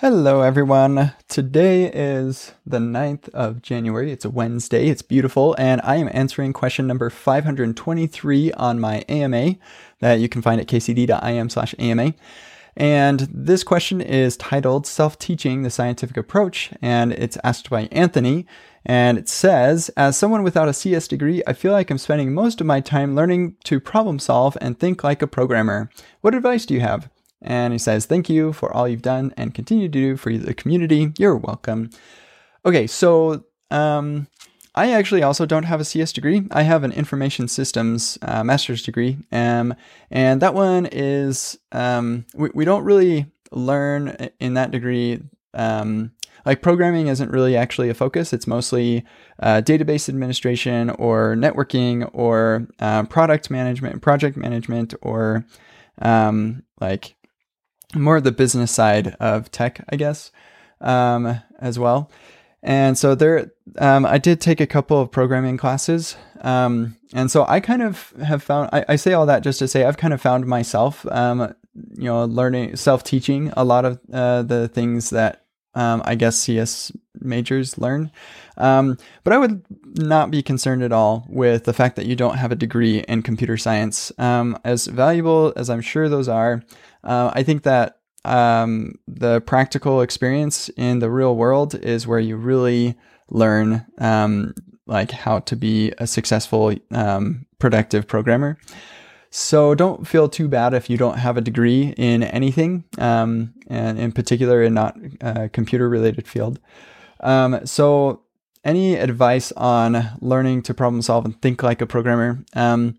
Hello, everyone. Today is the 9th of January. It's a Wednesday. It's beautiful. And I am answering question number 523 on my AMA that you can find at kcd.im slash AMA. And this question is titled Self Teaching the Scientific Approach. And it's asked by Anthony. And it says, As someone without a CS degree, I feel like I'm spending most of my time learning to problem solve and think like a programmer. What advice do you have? And he says, Thank you for all you've done and continue to do for the community. You're welcome. Okay, so um, I actually also don't have a CS degree. I have an information systems uh, master's degree. Um, and that one is, um, we, we don't really learn in that degree. Um, like programming isn't really actually a focus. It's mostly uh, database administration or networking or uh, product management, project management, or um, like more of the business side of tech, I guess, um, as well. And so there, um, I did take a couple of programming classes. Um, and so I kind of have found, I, I, say all that just to say I've kind of found myself, um, you know, learning, self teaching a lot of uh, the things that um, I guess CS majors learn. Um, but I would not be concerned at all with the fact that you don't have a degree in computer science. Um, as valuable as I'm sure those are, uh, I think that um, the practical experience in the real world is where you really learn um, like how to be a successful, um, productive programmer. So don't feel too bad if you don't have a degree in anything, um, and in particular in not a computer related field. Um, so any advice on learning to problem solve and think like a programmer? Um,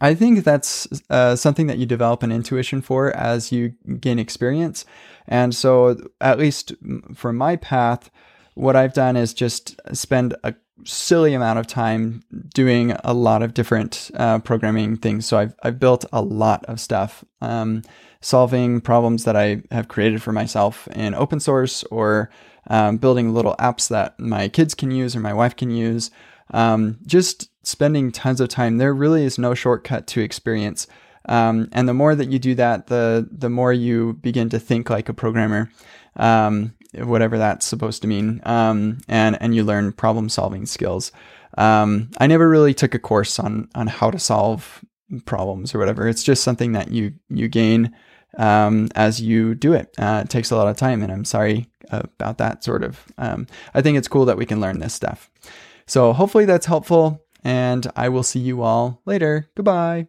I think that's uh, something that you develop an intuition for as you gain experience. And so, at least for my path, what I've done is just spend a silly amount of time doing a lot of different uh, programming things. So I've I've built a lot of stuff, um, solving problems that I have created for myself in open source, or um, building little apps that my kids can use or my wife can use. Um, just spending tons of time. There really is no shortcut to experience. Um, and the more that you do that, the the more you begin to think like a programmer. Um, whatever that's supposed to mean, um, and and you learn problem solving skills. Um, I never really took a course on on how to solve problems or whatever. It's just something that you you gain um, as you do it. Uh, it takes a lot of time, and I'm sorry about that sort of. Um, I think it's cool that we can learn this stuff. So hopefully that's helpful, and I will see you all later. Goodbye.